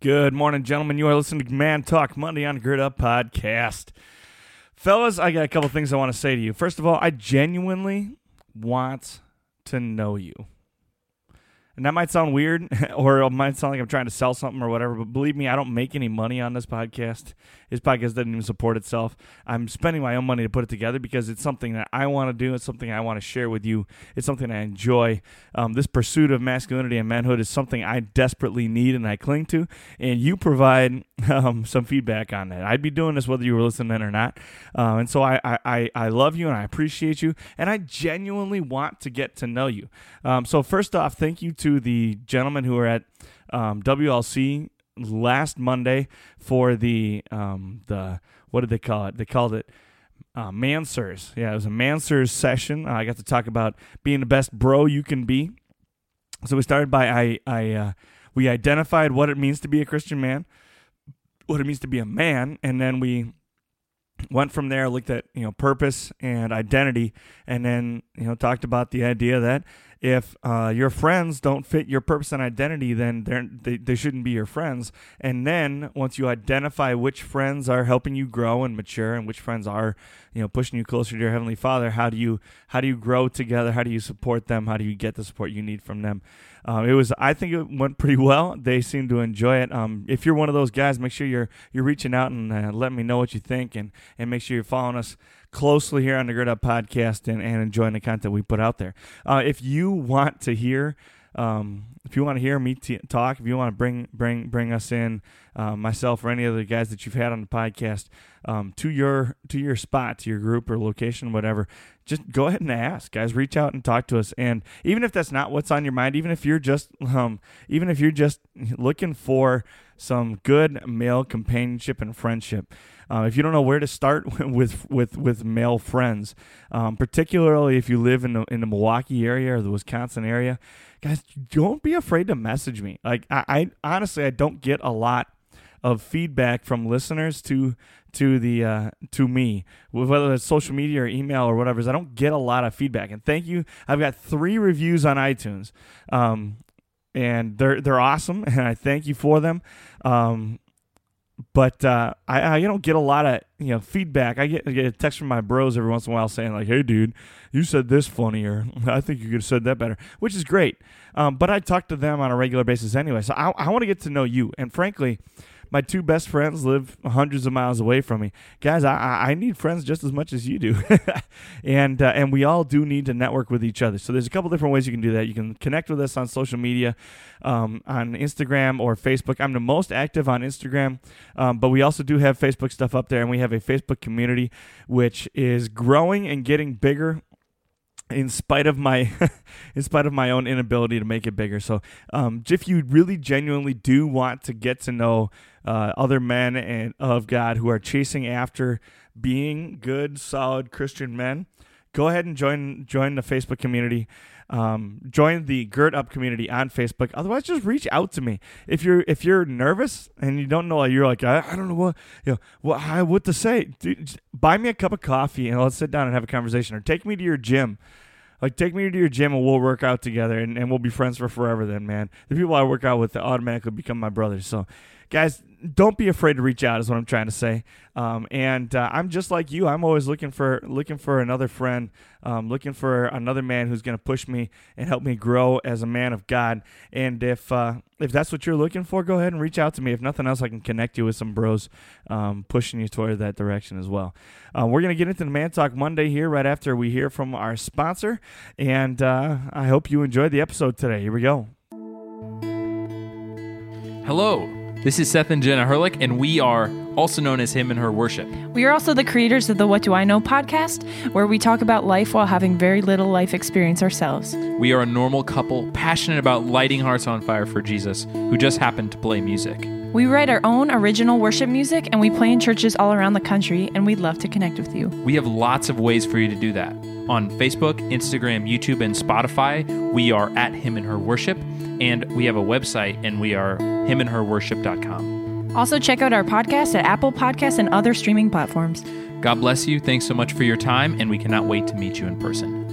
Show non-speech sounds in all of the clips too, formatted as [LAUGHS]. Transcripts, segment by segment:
Good morning, gentlemen. You are listening to Man Talk Monday on Gird Up Podcast. Fellas, I got a couple things I want to say to you. First of all, I genuinely want to know you. And that might sound weird, [LAUGHS] or it might sound like I'm trying to sell something or whatever, but believe me, I don't make any money on this podcast. This podcast doesn't even support itself. I'm spending my own money to put it together because it's something that I want to do. It's something I want to share with you. It's something I enjoy. Um, this pursuit of masculinity and manhood is something I desperately need and I cling to. And you provide [LAUGHS] um, some feedback on that. I'd be doing this whether you were listening or not. Uh, and so I, I, I love you and I appreciate you. And I genuinely want to get to know you. Um, so, first off, thank you to the gentlemen who were at um, WLC last Monday for the um, the what did they call it? They called it uh, Mansers. Yeah, it was a Mansers session. Uh, I got to talk about being the best bro you can be. So we started by I I uh, we identified what it means to be a Christian man, what it means to be a man, and then we went from there looked at you know purpose and identity and then you know talked about the idea that if uh, your friends don't fit your purpose and identity, then they they shouldn't be your friends. And then once you identify which friends are helping you grow and mature, and which friends are, you know, pushing you closer to your heavenly Father, how do you how do you grow together? How do you support them? How do you get the support you need from them? Um, it was I think it went pretty well. They seem to enjoy it. Um, if you're one of those guys, make sure you're you're reaching out and uh, letting me know what you think, and and make sure you're following us closely here on the Gird Up Podcast and, and enjoying the content we put out there. Uh, if you want to hear, um, if you want to hear me t- talk, if you want to bring bring bring us in, uh, myself or any other guys that you've had on the podcast, um, to your to your spot, to your group or location, whatever, just go ahead and ask, guys. Reach out and talk to us. And even if that's not what's on your mind, even if you're just um, even if you're just looking for some good male companionship and friendship. Uh, if you don't know where to start [LAUGHS] with with with male friends, um, particularly if you live in the, in the Milwaukee area or the Wisconsin area, guys, don't be afraid to message me. Like I, I honestly, I don't get a lot of feedback from listeners to to the uh, to me, whether it's social media or email or whatever. Is I don't get a lot of feedback, and thank you. I've got three reviews on iTunes, um, and they're they're awesome, and I thank you for them. Um, but uh, I, I don't get a lot of you know feedback. I get, I get a text from my bros every once in a while saying like, "Hey, dude, you said this funnier. [LAUGHS] I think you could have said that better," which is great. Um, but I talk to them on a regular basis anyway, so I, I want to get to know you. And frankly, my two best friends live hundreds of miles away from me. Guys, I, I need friends just as much as you do, [LAUGHS] and uh, and we all do need to network with each other. So there's a couple different ways you can do that. You can connect with us on social media, um, on Instagram or Facebook. I'm the most active on Instagram, um, but we also do have Facebook stuff up there, and we have a Facebook community which is growing and getting bigger in spite of my [LAUGHS] in spite of my own inability to make it bigger. So um, if you really genuinely do want to get to know uh, other men and of God who are chasing after being good, solid Christian men, go ahead and join join the Facebook community. Um, join the Gird Up community on Facebook. Otherwise, just reach out to me if you're if you're nervous and you don't know. You're like, I, I don't know what you know what I, what to say. Dude, buy me a cup of coffee and let's sit down and have a conversation, or take me to your gym. Like, take me to your gym and we'll work out together and, and we'll be friends for forever then, man. The people I work out with automatically become my brothers. So, guys, don't be afraid to reach out is what I'm trying to say. Um, and uh, I'm just like you. I'm always looking for looking for another friend, um, looking for another man who's going to push me and help me grow as a man of God. And if uh, if that's what you're looking for, go ahead and reach out to me. If nothing else, I can connect you with some bros um, pushing you toward that direction as well. Uh, we're going to get into the Man Talk Monday here right after we hear from our sponsor. And uh, I hope you enjoyed the episode today. Here we go. Hello. This is Seth and Jenna Herlick, and we are also known as Him and Her Worship. We are also the creators of the What Do I Know podcast, where we talk about life while having very little life experience ourselves. We are a normal couple passionate about lighting hearts on fire for Jesus, who just happen to play music. We write our own original worship music and we play in churches all around the country, and we'd love to connect with you. We have lots of ways for you to do that. On Facebook, Instagram, YouTube, and Spotify, we are at Him and Her Worship. And we have a website, and we are himandherworship.com. Also, check out our podcast at Apple Podcasts and other streaming platforms. God bless you. Thanks so much for your time, and we cannot wait to meet you in person.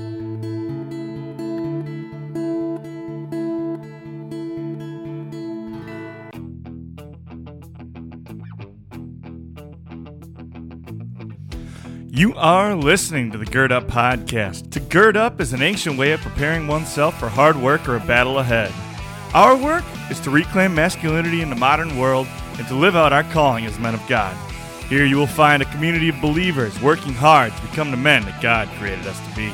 You are listening to the Gird Up Podcast. To gird up is an ancient way of preparing oneself for hard work or a battle ahead. Our work is to reclaim masculinity in the modern world and to live out our calling as men of God. Here you will find a community of believers working hard to become the men that God created us to be.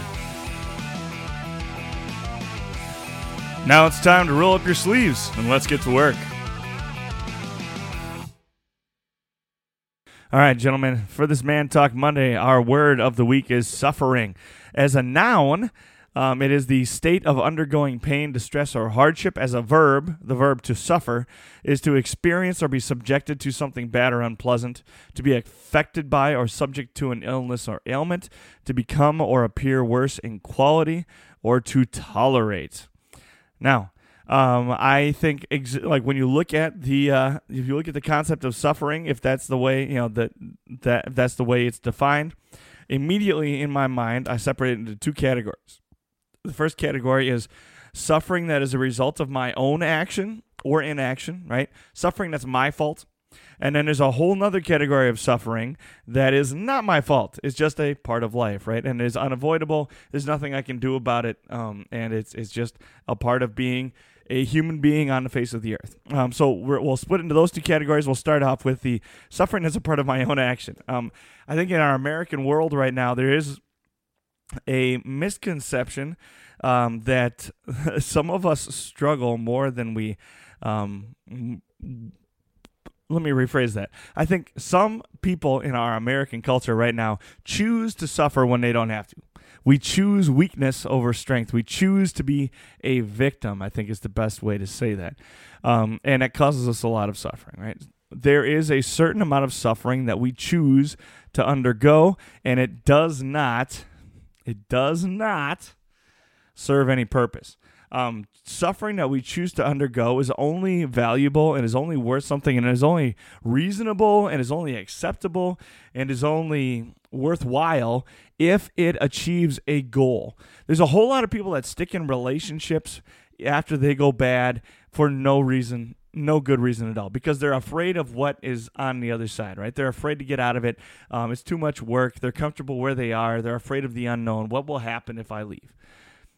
Now it's time to roll up your sleeves and let's get to work. All right, gentlemen, for this Man Talk Monday, our word of the week is suffering. As a noun, um, it is the state of undergoing pain, distress, or hardship. As a verb, the verb to suffer is to experience or be subjected to something bad or unpleasant, to be affected by or subject to an illness or ailment, to become or appear worse in quality, or to tolerate. Now, um, I think ex- like when you look at the uh, if you look at the concept of suffering, if that's the way you know that that that's the way it's defined, immediately in my mind I separate it into two categories. The first category is suffering that is a result of my own action or inaction, right? Suffering that's my fault. And then there's a whole nother category of suffering that is not my fault. It's just a part of life, right? And it is unavoidable. There's nothing I can do about it. Um, and it's it's just a part of being a human being on the face of the earth. Um, so we will split into those two categories. We'll start off with the suffering as a part of my own action. Um, I think in our American world right now, there is a misconception um, that [LAUGHS] some of us struggle more than we. Um, let me rephrase that. I think some people in our American culture right now choose to suffer when they don't have to we choose weakness over strength. We choose to be a victim, I think is the best way to say that. Um, and it causes us a lot of suffering, right? There is a certain amount of suffering that we choose to undergo, and it does not, it does not serve any purpose. Um, suffering that we choose to undergo is only valuable and is only worth something and is only reasonable and is only acceptable and is only worthwhile if it achieves a goal. There's a whole lot of people that stick in relationships after they go bad for no reason no good reason at all because they're afraid of what is on the other side, right? They're afraid to get out of it. Um, it's too much work. They're comfortable where they are. They're afraid of the unknown. What will happen if I leave?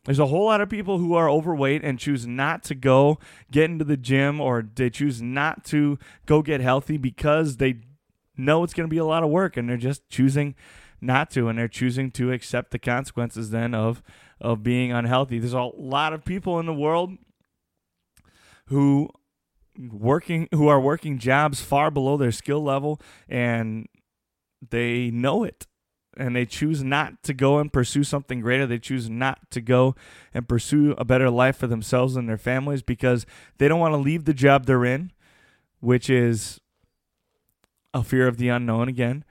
There's a whole lot of people who are overweight and choose not to go get into the gym or they choose not to go get healthy because they know it's going to be a lot of work and they're just choosing not to and they're choosing to accept the consequences then of of being unhealthy there's a lot of people in the world who working who are working jobs far below their skill level and they know it and they choose not to go and pursue something greater they choose not to go and pursue a better life for themselves and their families because they don't want to leave the job they're in which is a fear of the unknown again.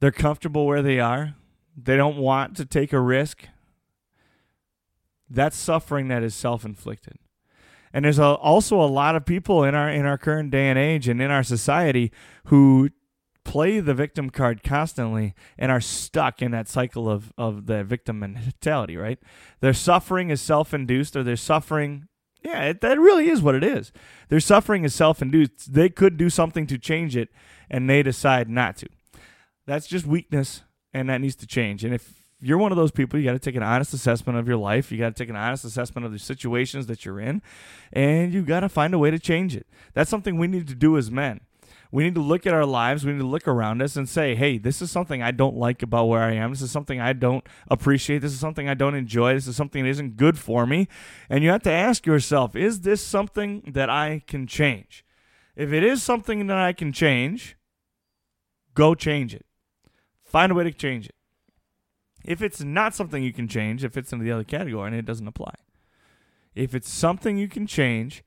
They're comfortable where they are. They don't want to take a risk. That's suffering that is self-inflicted. And there's a, also a lot of people in our in our current day and age and in our society who play the victim card constantly and are stuck in that cycle of, of the victim mentality, right? Their suffering is self induced or their suffering yeah, it, that really is what it is. Their suffering is self induced. They could do something to change it, and they decide not to. That's just weakness, and that needs to change. And if you're one of those people, you got to take an honest assessment of your life. You got to take an honest assessment of the situations that you're in, and you got to find a way to change it. That's something we need to do as men we need to look at our lives. We need to look around us and say, hey, this is something I don't like about where I am. This is something I don't appreciate. This is something I don't enjoy. This is something that isn't good for me. And you have to ask yourself, is this something that I can change? If it is something that I can change, go change it. Find a way to change it. If it's not something you can change, if it's in the other category and it doesn't apply. If it's something you can change,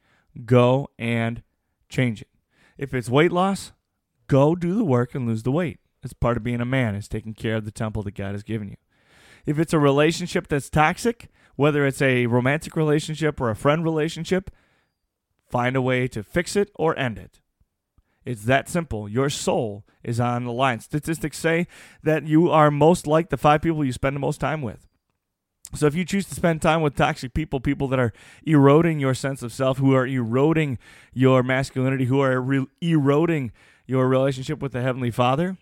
go and change it. If it's weight loss, go do the work and lose the weight. It's part of being a man, is taking care of the temple that God has given you. If it's a relationship that's toxic, whether it's a romantic relationship or a friend relationship, find a way to fix it or end it. It's that simple. Your soul is on the line. Statistics say that you are most like the five people you spend the most time with. So if you choose to spend time with toxic people, people that are eroding your sense of self, who are eroding your masculinity, who are re- eroding your relationship with the Heavenly Father,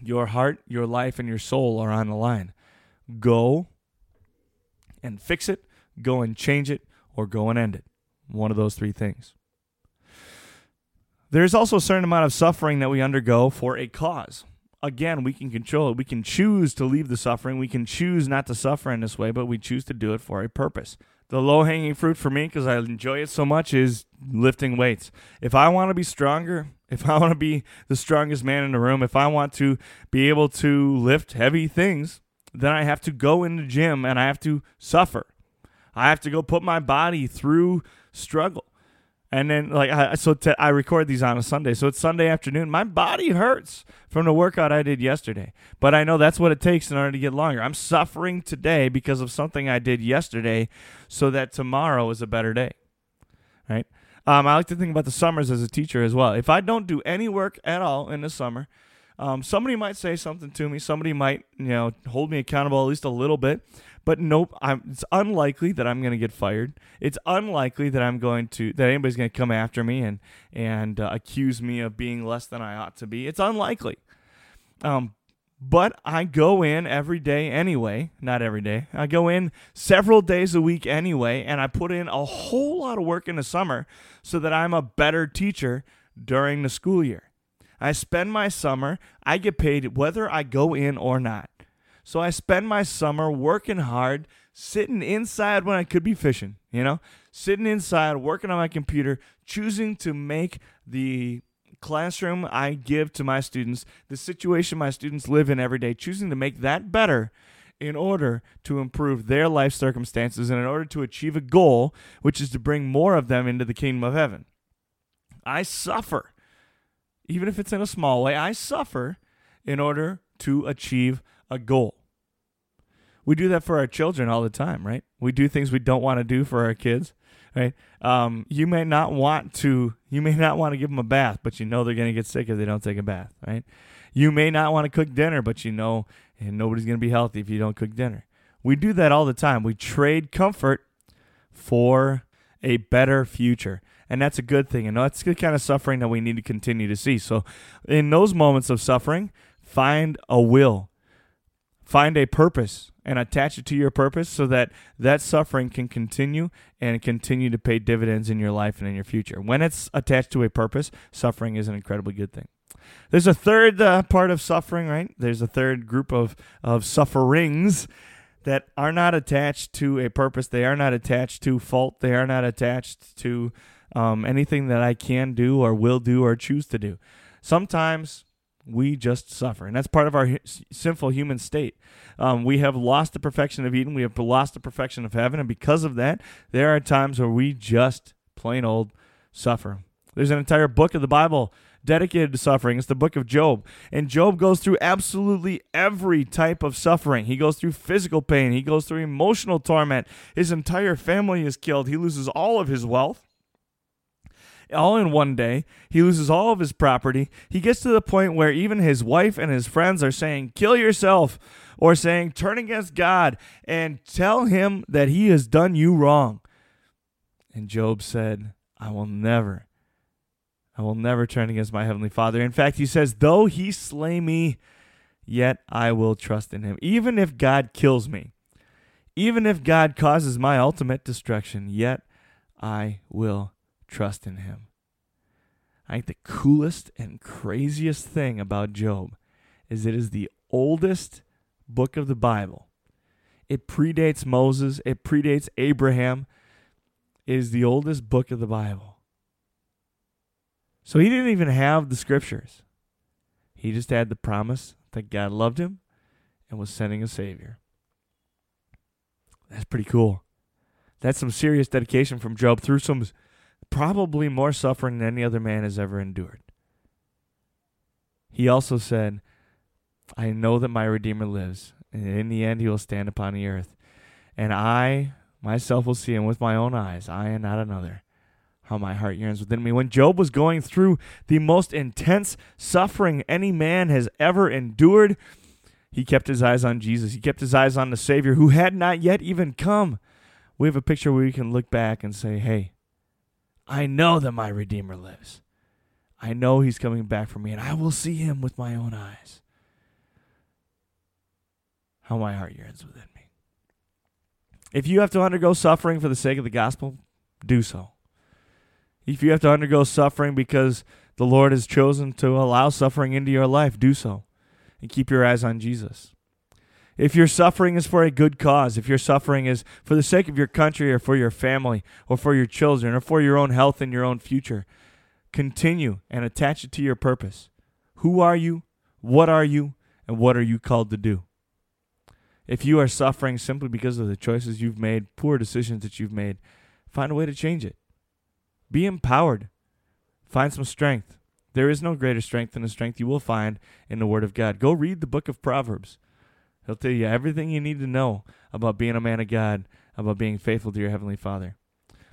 Your heart, your life, and your soul are on the line. Go and fix it, go and change it, or go and end it. One of those three things. There's also a certain amount of suffering that we undergo for a cause. Again, we can control it. We can choose to leave the suffering. We can choose not to suffer in this way, but we choose to do it for a purpose. The low hanging fruit for me, because I enjoy it so much, is lifting weights. If I want to be stronger, [LAUGHS] if I want to be the strongest man in the room, if I want to be able to lift heavy things, then I have to go in the gym and I have to suffer. I have to go put my body through struggle. And then, like, I, so t- I record these on a Sunday. So it's Sunday afternoon. My body hurts from the workout I did yesterday. But I know that's what it takes in order to get longer. I'm suffering today because of something I did yesterday so that tomorrow is a better day. Right? Um, I like to think about the summers as a teacher as well. If I don't do any work at all in the summer, um, somebody might say something to me. Somebody might, you know, hold me accountable at least a little bit. But nope, I'm, it's unlikely that I'm going to get fired. It's unlikely that I'm going to that anybody's going to come after me and and uh, accuse me of being less than I ought to be. It's unlikely. Um, but I go in every day anyway. Not every day. I go in several days a week anyway, and I put in a whole lot of work in the summer so that I'm a better teacher during the school year. I spend my summer, I get paid whether I go in or not. So I spend my summer working hard, sitting inside when I could be fishing, you know, sitting inside, working on my computer, choosing to make the classroom I give to my students, the situation my students live in every day, choosing to make that better in order to improve their life circumstances and in order to achieve a goal, which is to bring more of them into the kingdom of heaven. I suffer, even if it's in a small way, I suffer in order to achieve a goal. We do that for our children all the time, right? We do things we don't want to do for our kids, right? Um, you may not want to, you may not want to give them a bath, but you know they're going to get sick if they don't take a bath, right? You may not want to cook dinner, but you know, and nobody's going to be healthy if you don't cook dinner. We do that all the time. We trade comfort for a better future. And that's a good thing. And that's the kind of suffering that we need to continue to see. So, in those moments of suffering, find a will find a purpose and attach it to your purpose so that that suffering can continue and continue to pay dividends in your life and in your future. When it's attached to a purpose, suffering is an incredibly good thing. There's a third uh, part of suffering, right? There's a third group of, of sufferings that are not attached to a purpose. They are not attached to fault. They are not attached to um, anything that I can do or will do or choose to do. Sometimes we just suffer. And that's part of our sinful human state. Um, we have lost the perfection of Eden. We have lost the perfection of heaven. And because of that, there are times where we just plain old suffer. There's an entire book of the Bible dedicated to suffering. It's the book of Job. And Job goes through absolutely every type of suffering. He goes through physical pain, he goes through emotional torment. His entire family is killed, he loses all of his wealth all in one day. He loses all of his property. He gets to the point where even his wife and his friends are saying, kill yourself, or saying, turn against God and tell him that he has done you wrong. And Job said, I will never, I will never turn against my heavenly Father. In fact, he says, though he slay me, yet I will trust in him. Even if God kills me, even if God causes my ultimate destruction, yet I will trust in him. I think the coolest and craziest thing about Job is it is the oldest book of the Bible. It predates Moses, it predates Abraham. It is the oldest book of the Bible. So he didn't even have the scriptures. He just had the promise that God loved him and was sending a Savior. That's pretty cool. That's some serious dedication from Job through some probably more suffering than any other man has ever endured. He also said, I know that my Redeemer lives, and in the end he will stand upon the earth. And I myself will see him with my own eyes, I and not another. How my heart yearns within me. When Job was going through the most intense suffering any man has ever endured, he kept his eyes on Jesus. He kept his eyes on the Savior who had not yet even come. We have a picture where we can look back and say, hey, I know that my Redeemer lives. I know he's coming back for me, and I will see him with my own eyes. how my heart yearns within me. If you have to undergo suffering for the sake of the gospel, do so. If you have to undergo suffering because the Lord has chosen to allow suffering into your life, do so. And keep your eyes on Jesus. If your suffering is for a good cause, if your suffering is for the sake of your country or for your family or for your children or for your own health and your own future, continue and attach it to your purpose. Who are you? What are you? And what are you called to do? If you are suffering simply because of the choices you've made, poor decisions that you've made, find a way to change it. Be empowered. Find some strength. There is no greater strength than the strength you will find in the Word of God. Go read the book of Proverbs. He'll tell you everything you need to know about being a man of God, about being faithful to your Heavenly Father.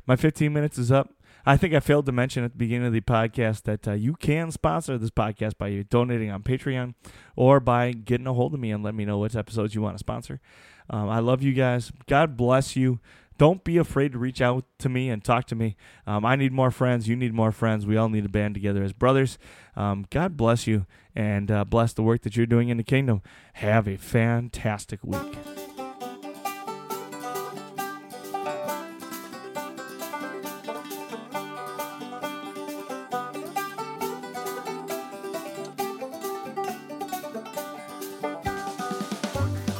My 15 minutes is up. I think I failed to mention at the beginning of the podcast that uh, you can sponsor this podcast by donating on Patreon or by getting a hold of me and let me know which episodes you want to sponsor. Um, I love you guys. God bless you. Don't be afraid to reach out to me and talk to me. Um, I need more friends. You need more friends. We all need to band together as brothers. Um, God bless you and uh, bless the work that you're doing in the kingdom. Have a fantastic week.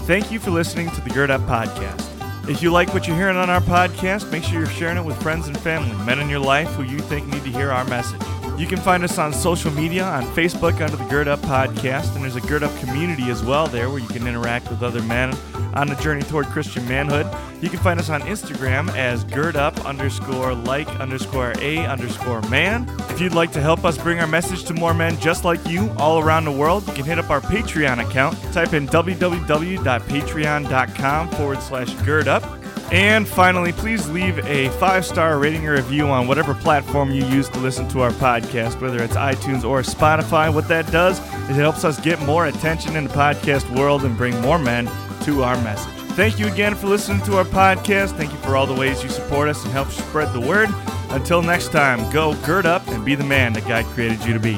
Thank you for listening to the Gird Up Podcast. If you like what you're hearing on our podcast, make sure you're sharing it with friends and family, men in your life who you think need to hear our message. You can find us on social media on Facebook under the Gird Up Podcast, and there's a Gird Up community as well there where you can interact with other men on the journey toward Christian manhood. You can find us on Instagram as gird up underscore like underscore a underscore man. If you'd like to help us bring our message to more men just like you all around the world, you can hit up our Patreon account. Type in www.patreon.com forward slash gird up. And finally, please leave a five star rating or review on whatever platform you use to listen to our podcast, whether it's iTunes or Spotify. What that does is it helps us get more attention in the podcast world and bring more men to our message. Thank you again for listening to our podcast. Thank you for all the ways you support us and help spread the word. Until next time, go gird up and be the man that God created you to be.